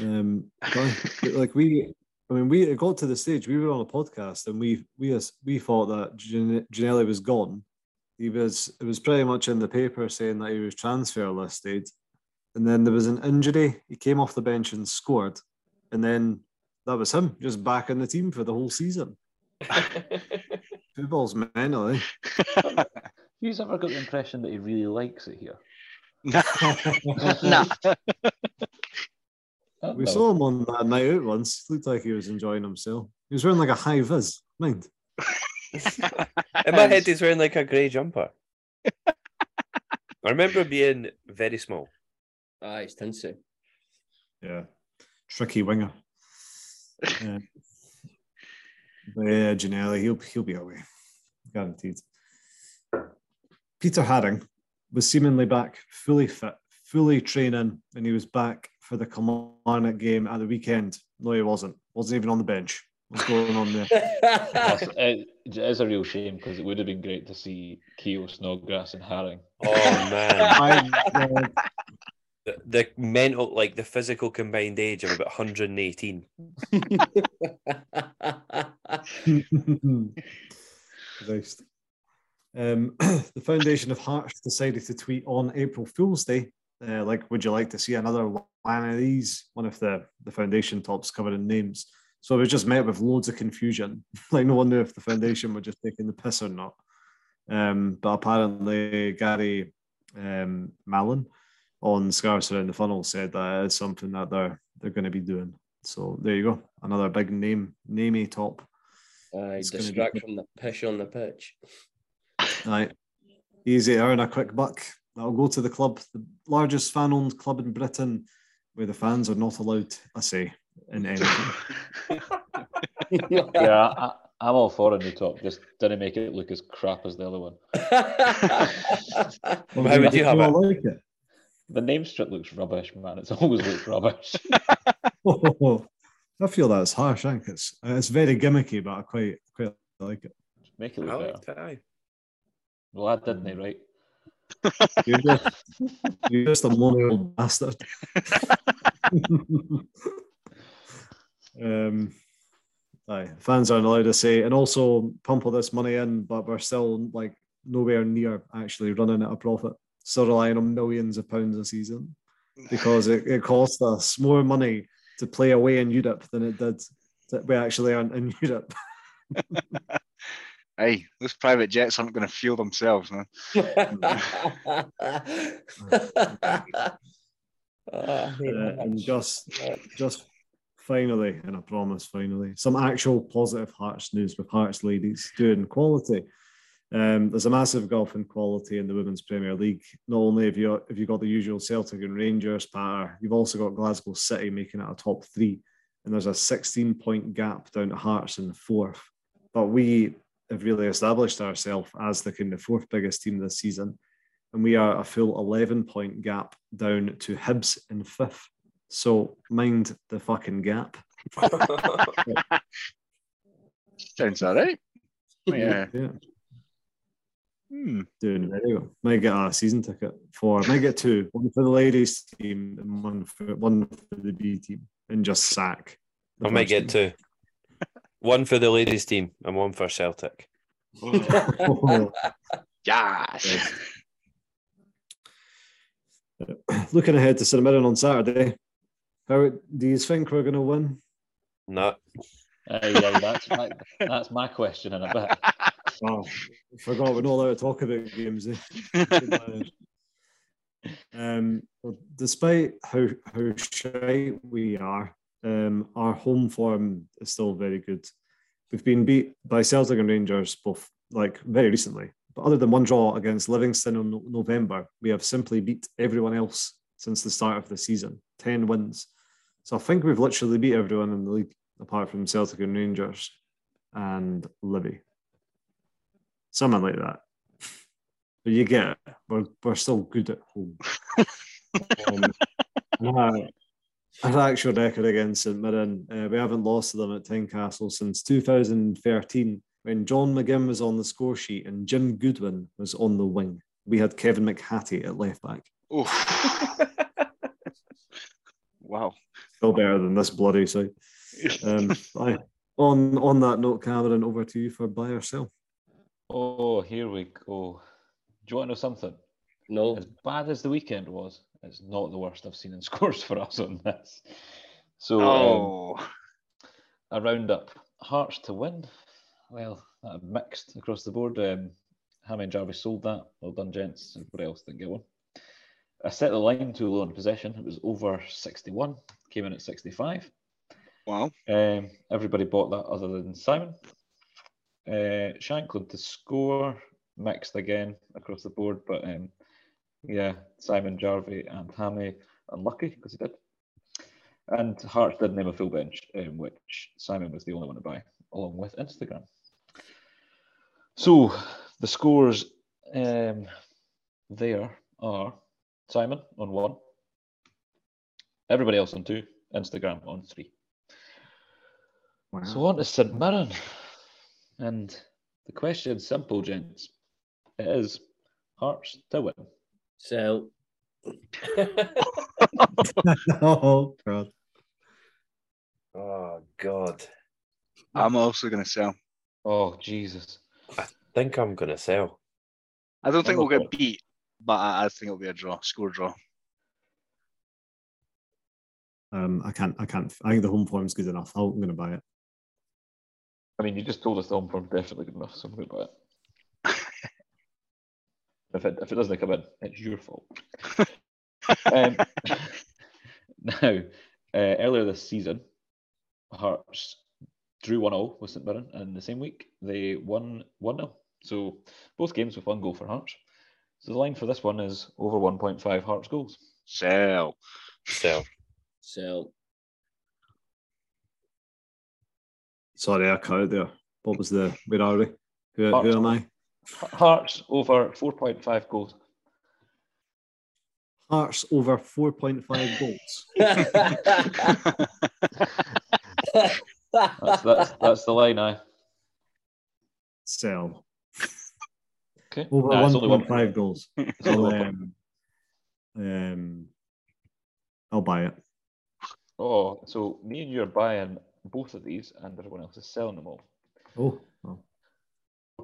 Um, but, like we, I mean, we it got to the stage we were on a podcast and we we as- we thought that Gian- Ginnelly was gone. He was it was pretty much in the paper saying that he was transfer listed, and then there was an injury. He came off the bench and scored, and then that was him just back in the team for the whole season. Football's mental, eh? Who's ever got the impression that he really likes it here? nah. We saw him on that night out once. Looked like he was enjoying himself. He was wearing like a high vis. Mind. In my head, he's wearing like a grey jumper. I remember being very small. Ah, it's tinsy. Yeah. Tricky winger. Yeah. But yeah, Ginnelly, he'll he'll be away. Guaranteed. Peter Haring was seemingly back fully fit, fully training, and he was back for the Kilmarnock game at the weekend. No, he wasn't. Wasn't even on the bench. What's going on there? It, it is a real shame because it would have been great to see Keogh, Snodgrass, and Haring. Oh man, I, uh, the, the mental, like the physical combined age of about 118. Christ. Um, the Foundation of Hearts decided to tweet on April Fool's Day, uh, like, would you like to see another one of these? One of the, the foundation tops covered in names. So it was just met with loads of confusion. like, no one knew if the foundation were just taking the piss or not. Um, but apparently, Gary um, Mallon on Scarves Around the Funnel said that is something that they're they're going to be doing. So there you go, another big name, namey top. I It's be distract from the pish on the pitch. Right. Easy to earn a quick buck. That'll go to the club, the largest fan owned club in Britain, where the fans are not allowed I say in anything. Yeah, I, I'm all for a new top. Just didn't make it look as crap as the other one. How would you have it? like it. The name strip looks rubbish, man. It's always looked rubbish. I feel that's harsh. I think it's it's very gimmicky, but I quite quite like it. Make it I look better. liked it, aye. Well, I didn't, eh, right? You're just, you're just a money old bastard. um, aye, fans aren't allowed to say, and also pump all this money in, but we're still like nowhere near actually running at a profit. Still relying on millions of pounds a season because it, it cost us more money to play away in Europe than it did that we actually aren't in Europe. Hey, those private jets aren't going to fuel themselves, man. And just just finally, and I promise finally, some actual positive Hearts news with Hearts ladies doing quality. Um, there's a massive golf in quality in the Women's Premier League. Not only have you have you got the usual Celtic and Rangers patter, you've also got Glasgow City making it a top three, and there's a 16 point gap down to Hearts in the fourth. But we have really established ourselves as the kind of fourth biggest team this season, and we are a full 11 point gap down to Hibs in fifth. So mind the fucking gap. Sounds all right. Yeah. Yeah, Hmm. doing very well. Might get a season ticket for. Might get two. One for the ladies team and one for one for the B team, and just sack. I might first get two. One for the ladies team and one for Celtic. team. Yes. Looking ahead to St on Saturday, how do you think we're going to win? No, Aye, aye, that's my that's my question in a bit. I forgot we're not allowed to talk about games. Eh? um, despite how how shy we are, um, our home form is still very good. We've been beat by Celtic and Rangers both like very recently, but other than one draw against Livingston in November, we have simply beat everyone else since the start of the season. Ten wins, so I think we've literally beat everyone in the league apart from Celtic and Rangers and Livy. Something like that. But you get it. We're, we're still good at home. um, and our, our actual record against St Mirren, uh, we haven't lost to them at Tynecastle since 2013 when John McGinn was on the score sheet and Jim Goodwin was on the wing. We had Kevin McHattie at left back. Oof. wow. Still better than this bloody side. Um, aye. On on that note, Cameron, over to you for buy or sell. Oh, here we go. Do you want to know something? no. As bad as the weekend was, it's not the worst I've seen in scores for us on this. So um, Oh. a roundup. Hearts to win. Well, uh, mixed across the board. Um, Hammy and Jarvis sold that. Well done, gents. Everybody else didn't get one. I set the line too low in possession. It was over 61. Came in at 65. Wow. Um, everybody bought that other than Simon. Uh, Shankland to score, mixed again across the board, but um, yeah, Simon, Jarvie, and Hammy unlucky because he did. And Hearts did name a full bench, um, which Simon was the only one to buy, along with Instagram. So the scores um, there are Simon on one, everybody else on two, Instagram on three. Wow. So on to St Mirren. And the question's simple, gents. It is Hearts to win. So oh, God. Oh God. I'm also going to sell. Oh Jesus. I think I'm gonna sell. I don't think I'll we'll go get beat, but I, I think it'll be a draw, score draw. Um, I can't. I can't. I think the home form's good enough. I'm going to buy it. I mean, you just told us the home form's definitely good enough, so I'm going to buy it. if it if it doesn't come in, it's your fault. um, now, uh, earlier this season, Hearts drew 1 0 with St Mirren, and in the same week, they won 1 0. So both games with one goal for Hearts. So the line for this one is over 1.5 Hearts goals. Sell. So So Sorry, I cut out there. What was the? Where are we? Who, who am I? Hearts over 4.5 goals. Hearts over 4.5 goals. That's, that's, that's the line, I. Sell. Okay. Over Nah, it's only one- 1.5 goals. it's only I'll, um, um, I'll buy it. Oh, so me and you are buying both of these, and everyone else is selling them all. Oh, well,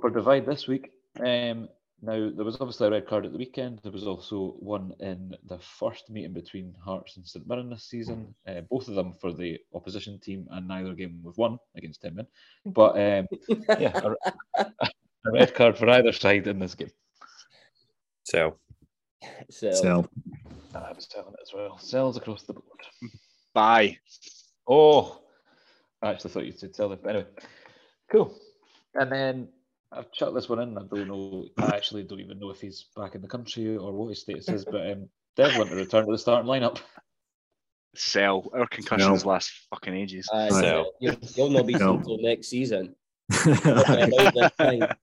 For divide this week, um, now there was obviously a red card at the weekend. There was also one in the first meeting between Hearts and St Mirren this season. Uh, both of them for the opposition team, and neither game was won against Tinman. But um, yeah, a, a red card for either side in this game. so so sell. I was selling it as well. Sells across the board. Bye. Oh, I actually thought you said sell them. But anyway, cool. And then I've chucked this one in. I don't know. I actually don't even know if he's back in the country or what his status is. But um, Devlin to return to the starting lineup. Sell. Our concussions last fucking ages. uh, Right. so you'll, you'll not be No. until next season. the About this time.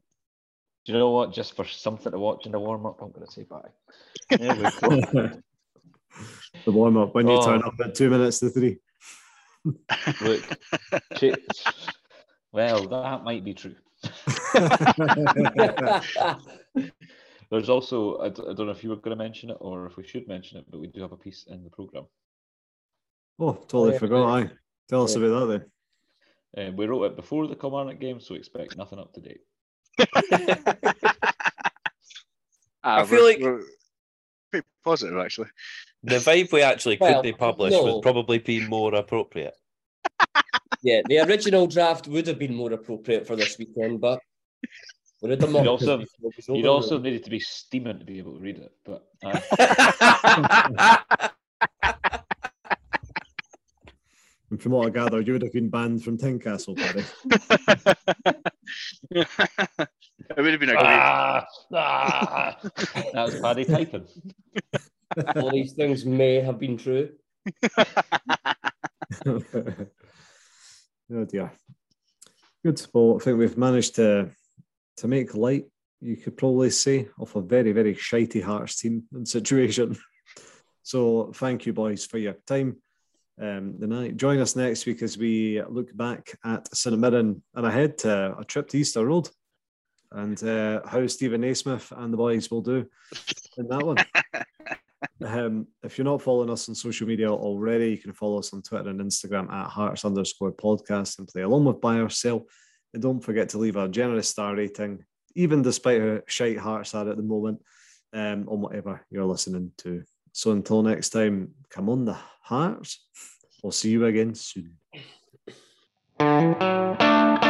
Do you know what? Just for something to watch in the warm up, I'm going to say bye. There we go. warm up when you Oh. turn up at two minutes to three. Look, cha- well, that might be true. There's also, I d- I don't know if you were going to mention it or if we should mention it, but we do have a piece in the programme. oh, totally yeah. forgot. I tell us Yeah. about that then. Um, we wrote it before the Kilmarnock game, so expect nothing up to date. Ah, I feel we're- like- we're pretty positive actually. The vibe we actually Well, could be published no. would probably be more appropriate. yeah, the original draft would have been more appropriate for this weekend, but we're at the You'd also- It You'd over also needed to be steaming to be able to read it, but uh, And from what I gather, you would have been banned from Tynecastle, Paddy. it would have been a great. ah, ah, that was Paddy typing. all these things may have been true. oh dear. Good. Well, I think we've managed to to make light, you could probably say, of a very, very shitey Hearts team and situation. So thank you, boys, for your time. Um, the night. Join us next week as we look back at St and ahead to a trip to Easter Road and uh, how Steven Naismith and the boys will do in that one. Um, if you're not following us on social media already, you can follow us on Twitter and Instagram at hearts underscore podcast and play along with buy or sell. And don't forget to leave a generous star rating, even despite how shite hearts are at the moment, um, on whatever you're listening to. So until next time, come on the hearts. We'll see you again soon.